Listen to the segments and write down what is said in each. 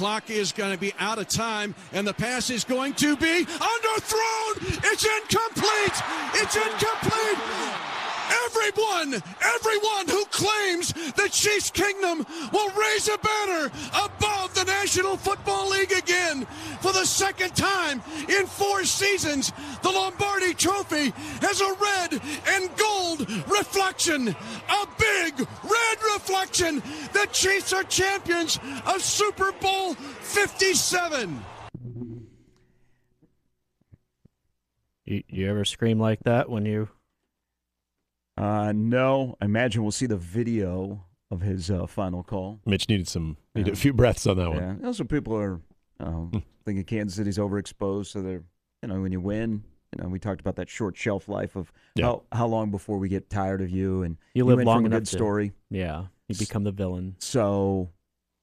clock is going to be out of time, and the pass is going to be underthrown. It's incomplete. It's incomplete. Everyone, everyone who claims the Chiefs Kingdom will raise a banner above the National Football League again for the second time in four seasons. The Lombardi Trophy has a red and gold reflection, a big red reflection. The Chiefs are champions of Super Bowl 57. You, you ever scream like that when you Uh, no, I imagine we'll see the video of his uh, final call. Mitch needed some needed a few breaths on that one. Yeah, also people are um, thinking Kansas City's overexposed, so they're you know when you win, you know we talked about that short shelf life of Yeah. how how long before we get tired of you and You live went long from enough good to- story. Yeah, you become the villain. So,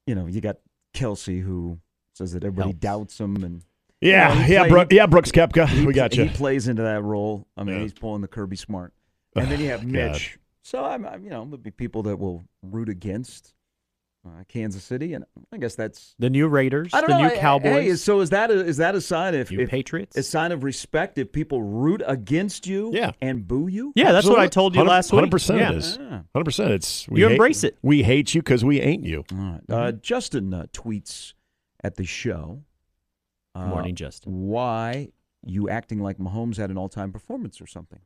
you know, you got Kelce who says that everybody Helps. doubts him and Yeah, You know, yeah, play- Brook, yeah, Brooks Koepka. we got you. he plays into that role. I mean, Yeah. he's pulling the Kirby Smart. And then you have God. Mitch. So I'm, I'm, you know, there'll be people that will root against uh, Kansas City, and I guess that's The new Raiders, I don't the know. new I- Cowboys, Hey, so is that a, is that a sign if, you if Patriots. a sign of respect if people root against you Yeah. and boo you? yeah, that's what I told you last week. Hundred percent Yeah. it is. Ah. Hundred percent. It's we You hate- embrace it. We hate you because we ain't you. All right. Uh, Justin uh, tweets at the show. Good uh, morning, Justin. Why you acting like Mahomes had an all-time performance or something?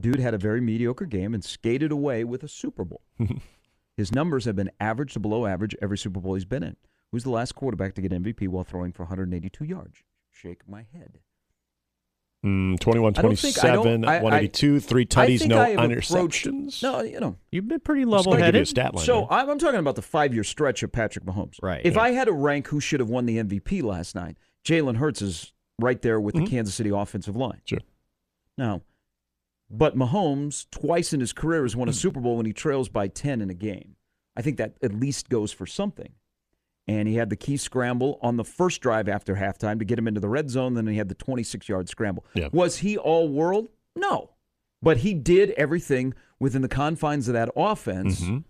Dude had a very mediocre game and skated away with a Super Bowl. His numbers have been average to below average every Super Bowl he's been in. Who's the last quarterback to get MVP while throwing for 182 yards? Shake my head. Mm, 21, I don't think- I don't- 27, I- I- 182, three I tutties, no I have approached- interceptions. No, you know. You've been pretty Just gotta give you a level-headed. So there. I'm, I'm talking about the five-year stretch of Patrick Mahomes. Right. If Yeah. I had to rank who should have won the MVP last night, Jalen Hurts is right there with Mhm. the Kansas City offensive line. Sure. Now, but Mahomes twice in his career has won a Super Bowl when he trails by 10 in a game. I think that at least goes for something. And he had the key scramble on the first drive after halftime to get him into the red zone. Then he had the 26 yard scramble. Yeah. Was he all world? No. But he did everything within the confines of that offense Mhm.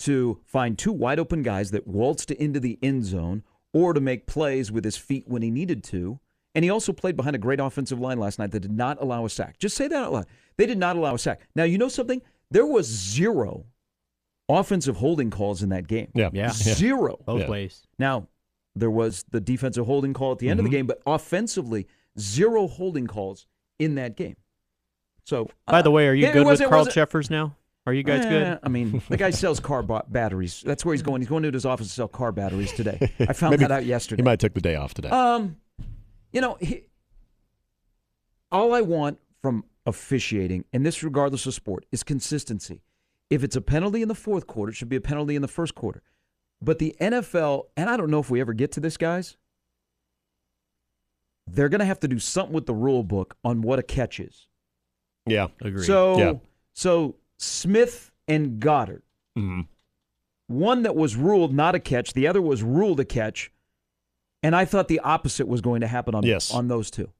to find two wide open guys that waltzed into the end zone or to make plays with his feet when he needed to. And he also played behind a great offensive line last night that did not allow a sack. Just say that out loud. They did not allow a sack. Now, you know something? There was zero offensive holding calls in that game. Yeah. Yeah. Zero. Both Yeah. ways. Now, there was the defensive holding call at the end of the Mhm. game, but offensively, zero holding calls in that game. So, By the way, are you good with wasn't- Carl wasn't- now? Are you guys Eh, good? I mean, the guy sells car ba- batteries. That's where he's going. He's going to his office to sell car batteries today. I found Maybe that out yesterday. He might have took the day off today. Um, you know, he, all I want from officiating, and this regardless of sport, is consistency. If it's a penalty in the fourth quarter, it should be a penalty in the first quarter. But the NFL, and I don't know if we ever get to this, guys, they're going to have to do something with the rule book on what a catch is. yeah. Agreed. So, Yeah. so Smith and Goedert, Mhm. one that was ruled not a catch, the other was ruled a catch, and I thought the opposite was going to happen on Yes. on those two.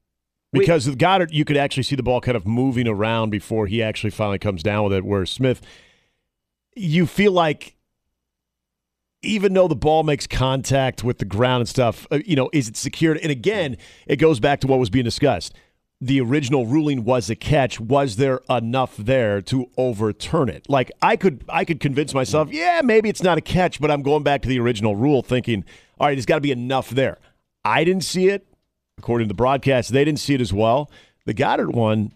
Because with Goedert, you could actually see the ball kind of moving around before he actually finally comes down with it. Where Smith, you feel like even though the ball makes contact with the ground and stuff, uh, you know, is it secured? And again, it goes back to what was being discussed. The original ruling was a catch. Was there enough there to overturn it? Like I could, I could convince myself, yeah, maybe it's not a catch, but I'm going back to the original rule, thinking, all right, there's got to be enough there. I didn't see it. According to the broadcast, they didn't see it as well. The Goedert one,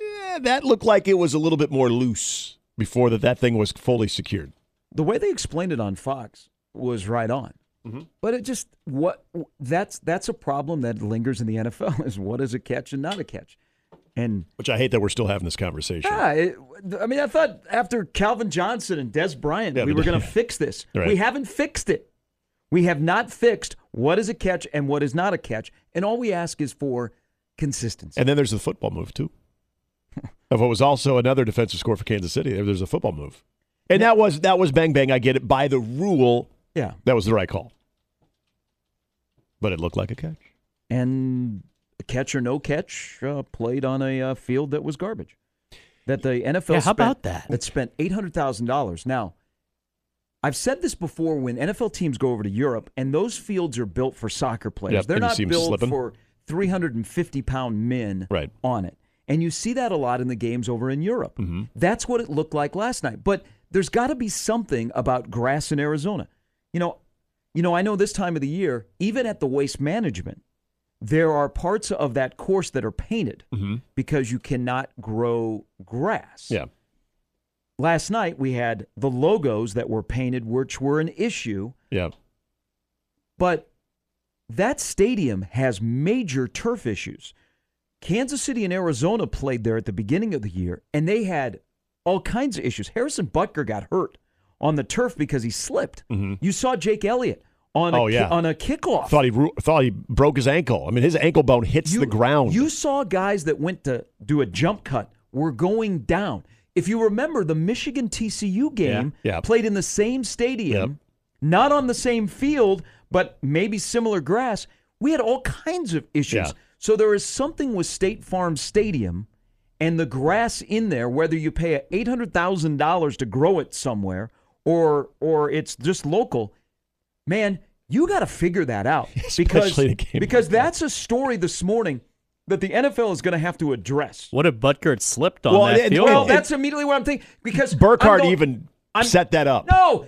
eh, that looked like it was a little bit more loose before that that thing was fully secured. The way they explained it on Fox was right on. Mm-hmm. But it just what that's that's a problem that lingers in the NFL is what is a catch and not a catch. And Which I hate that we're still having this conversation. yeah, it, I mean, I thought after Calvin Johnson and Dez Bryant, Yeah, we were going to fix this. Right. We haven't fixed it. We have not fixed what is a catch and what is not a catch. And all we ask is for consistency. And then there's the football move too. of what was also another defensive score for Kansas City. There- There's a football move, and that was that was bang bang. I get it by the rule. yeah. That was the right call, but it looked like a catch. and a catch or no catch uh, played on a uh, field that was garbage. That the NFL Yeah, how spent, about that? That spent eight hundred thousand dollars. Now, I've said this before when NFL teams go over to Europe and those fields are built for soccer players. Yep, They're not built slipping. for 350 pound men Right. on it. And you see that a lot in the games over in Europe. Mm-hmm. That's what it looked like last night. But there's got to be something about grass in Arizona. You know, you know, I know this time of the year, even at the waste management, there are parts of that course that are painted mm-hmm. because you cannot grow grass. Yeah. Last night we had the logos that were painted, which were an issue, Yeah. but that stadium has major turf issues. Kansas City and Arizona played there at the beginning of the year, and they had all kinds of issues. Harrison Butker got hurt on the turf because he slipped. Mm-hmm. You saw Jake Elliott on a. Oh, ki- yeah. on a kickoff. Thought he ru- thought he broke his ankle. I mean, his ankle bone hits you, the ground. You saw guys that went to do a jump cut were going down. If you remember, the Michigan TCU game Yeah. Yeah. played in the same stadium, Yep. not on the same field, but maybe similar grass. We had all kinds of issues. So there is something with State Farm Stadium and the grass in there, whether you pay eight hundred thousand dollars to grow it somewhere or or it's just local, man, you got to figure that out because Especially in game because like that. that's a story this morning that the NFL is going to have to address. What if Butker slipped on Well, that it- field? Well, that's immediately what I'm thinking because Burkhardt even I'm- set that up. no.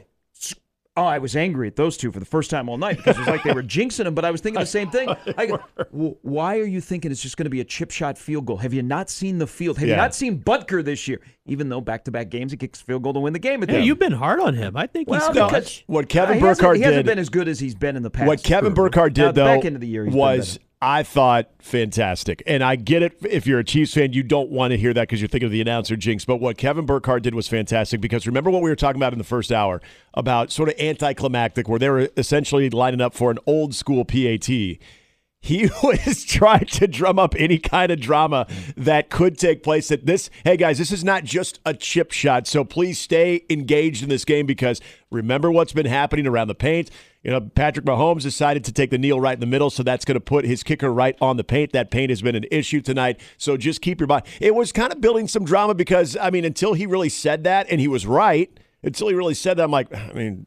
Oh, I was angry at those two for the first time all night because it was like they were jinxing him. But I was thinking the same thing. I go, "Well, why are you thinking it's just going to be a chip shot field goal? Have you not seen the field? Have you not seen Butker this year? Even though back to back games he kicks field goal to win the game. At Hey, you've been hard on him. I think well, he's because clutch. What Kevin Uh, he hasn't- Burkhardt he hasn't been as good as he's been in the past. What Kevin Burkhardt did at though back end of the year was better. I thought fantastic, and I get it. If you're a Chiefs fan, you don't want to hear that because you're thinking of the announcer jinx. But what Kevin Burkhardt did was fantastic because remember what we were talking about in the first hour about sort of anticlimactic, where they were essentially lining up for an old school PAT. He was trying to drum up any kind of drama that could take place. That this, hey guys, this is not just a chip shot. So please stay engaged in this game because remember what's been happening around the paint. You know, Patrick Mahomes decided to take the kneel right in the middle, so that's going to put his kicker right on the paint. That paint has been an issue tonight. So just keep your mind. It was kind of building some drama because, I mean, until he really said that, and he was right, until he really said that, I'm like, I mean,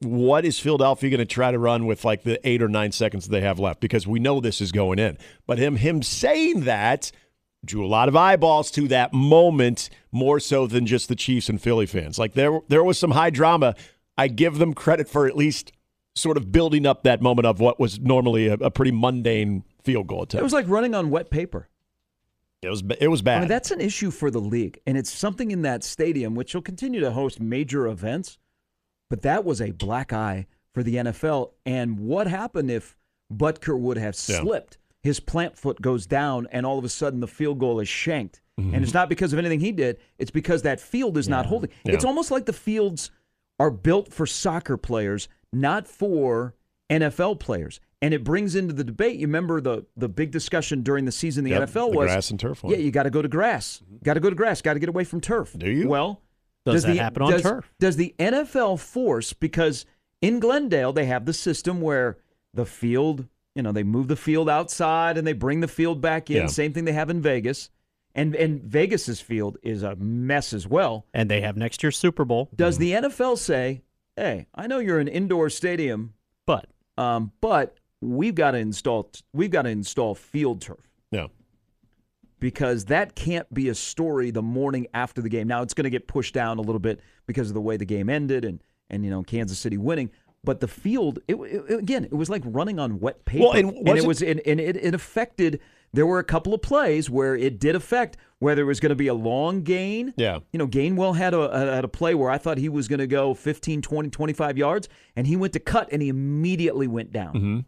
what is Philadelphia going to try to run with like the eight or nine seconds they have left? Because we know this is going in. But him him saying that drew a lot of eyeballs to that moment, more so than just the Chiefs and Philly fans. Like there there was some high drama. I give them credit for at least sort of building up that moment of what was normally a, a pretty mundane field goal attempt. It was like running on wet paper. it was it was I bad. mean, that's an issue for the league, and it's something in that stadium which will continue to host major events. But that was a black eye for the NFL. And what happened if Butker would have Yeah. slipped? His plant foot goes down, and all of a sudden the field goal is shanked. Mm-hmm. And it's not because of anything he did; it's because that field is not holding. Yeah. It's almost like the fields are built for soccer players, not for NFL players. And it brings into the debate. You remember the the big discussion during the season the Yep, NFL the was grass and turf one. yeah, you got to go to grass. Mm-hmm. Got to go to grass. Got to get away from turf. Do you? Well, Does that the, happen on does, turf? Does the NFL force because in Glendale they have the system where the field, you know, they move the field outside and they bring the field back in. Yeah. Same thing they have in Vegas, and and Vegas's field is a mess as well. And they have next year's Super Bowl. Does mm-hmm. the NFL say, "Hey, I know you're an indoor stadium, But um, but we've got to install we've got to install field turf." yeah. because that can't be a story the morning after the game. Now it's going to get pushed down a little bit because of the way the game ended and and you know Kansas City winning. But the field, it, it- again, it was like running on wet paper, Well, and it wasn't- was and, and it, it affected. There were a couple of plays where it did affect whether it was going to be a long gain. Yeah. You know, Gainwell had a, a had a play where I thought he was going to go 15, 20, 25 yards, and he went to cut, and he immediately went down. Mm-hmm.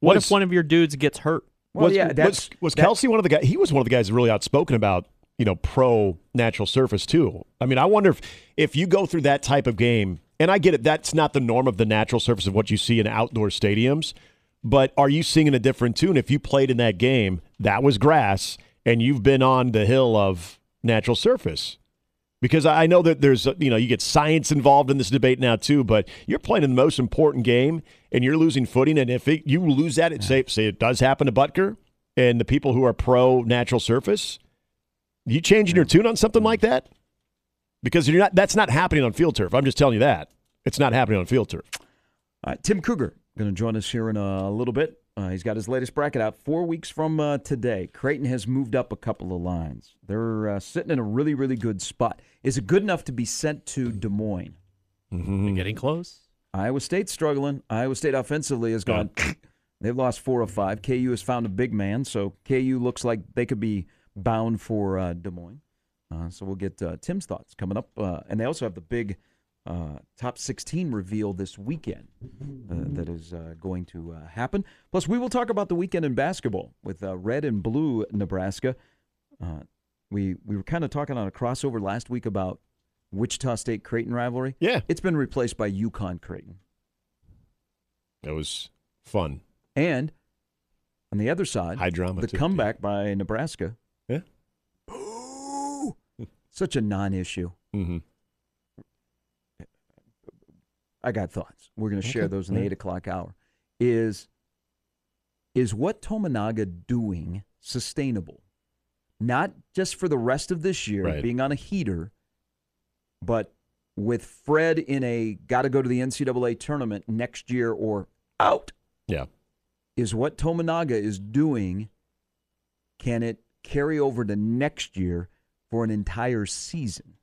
what Was- if one of your dudes gets hurt? Well, was, yeah, that's was, was that- Kelce one of the guys? He was one of the guys really outspoken about you know pro natural surface too. I mean, I wonder if if you go through that type of game, and I get it, that's not the norm of the natural surface of what you see in outdoor stadiums. But are you singing a different tune? If you played in that game, that was grass, and you've been on the hill of natural surface. Because I know that there's, uh, you know, you get science involved in this debate now too, but you're playing in the most important game and you're losing footing. And if it, you lose that, it, say, say it does happen to Butker and the people who are pro natural surface, you changing your tune on something like that? because you're not. That's not happening on field turf. I'm just telling you that it's not happening on field turf. All right, Tim Kruger going to join us here in a little bit. Uh, he's got his latest bracket out four weeks from uh, today. Creighton has moved up a couple of lines. They're uh, sitting in a really, really good spot. Is it good enough to be sent to Des Moines? You're getting close. Iowa State's struggling. Iowa State offensively has gone. They've lost four of five. KU has found a big man, so KU looks like they could be bound for uh, Des Moines. Uh, so we'll get uh, Tim's thoughts coming up, uh, and they also have the big uh, top 16 reveal this weekend uh, that is uh, going to uh, happen. Plus, we will talk about the weekend in basketball with uh, red and blue Nebraska. Uh, we we were kind of talking on a crossover last week about Wichita State Creighton rivalry. Yeah, It's been replaced by UConn Creighton. That was fun. And on the other side, High drama. the too. comeback by Nebraska. Yeah. Boo! Such a non-issue. Mm-hmm. I got thoughts. We're going to share those in the eight o'clock hour. Is is what Tominaga doing sustainable? Not just for the rest of this year, Right. being on a heater, but with Fred in a got to go to the NCAA tournament next year or out. Yeah. Is what Tominaga is doing? Can it carry over to next year for an entire season?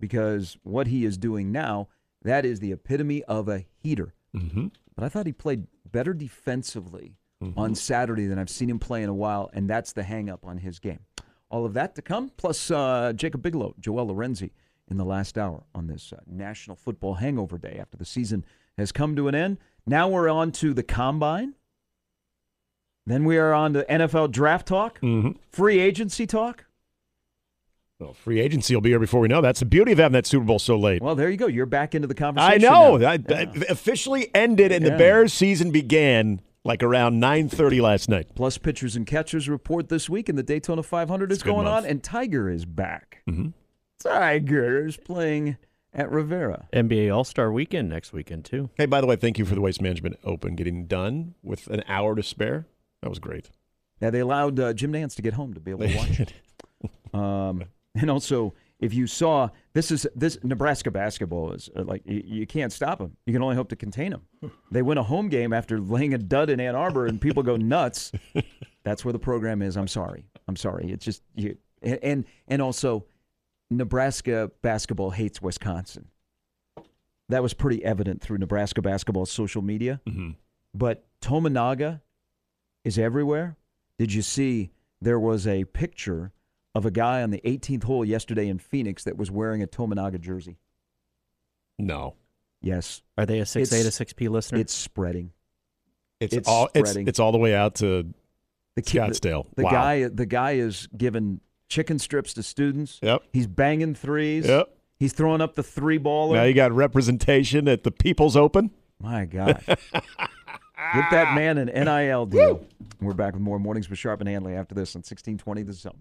Because what he is doing now, that is the epitome of a heater. Mm-hmm. But I thought he played better defensively on Saturday than I've seen him play in a while, and that's the hang up on his game. All of that to come, plus uh, Jacob Bigelow, Joel Lorenzi in the last hour on this uh, National Football Hangover Day after the season has come to an end. Now we're on to the combine. Then we are on to NFL draft talk, Mm-hmm. free agency talk. Well, free agency will be here before we know. That's the beauty of having that Super Bowl so late. Well, there you go. You're back into the I conversation. know. now. I, I officially ended, and Yeah. the Bears' season began like around 9:30 last night. Plus, pitchers and catchers report this week, and the Daytona 500 is It's a going month. on, and Tiger is back. Mhm. Tiger is playing at Riviera. NBA All Star Weekend next weekend too. Hey, by the way, thank you for the Waste Management Open getting done with an hour to spare. That was great. Yeah, they allowed uh, Jim Nantz to get home to be able to watch it. Um, and also, if you saw this is this Nebraska basketball is uh, like you, you can't stop them. You can only hope to contain them. They win a home game after laying a dud in Ann Arbor, and people go nuts. That's where the program is. I'm sorry. I'm sorry. It's just you and and, also Nebraska basketball hates Wisconsin. That was pretty evident through Nebraska basketball's social media. hmm But Tominaga is everywhere. Did you see there was a picture of a guy on the 18th hole yesterday in Phoenix that was wearing a Tominaga jersey? No, Yes, Are they a six A to six P listener? it's spreading. it's, It's all it's, spreading. it's all the way out to The kid- Scottsdale. The wow. guy, the guy is giving chicken strips to students. Yep. He's banging threes. Yep. He's throwing up the three baller. Now you got representation at the People's Open. My God. Get that man an NIL deal. We're back with more mornings with Sharp and Hanley after this on 1620 The Zone.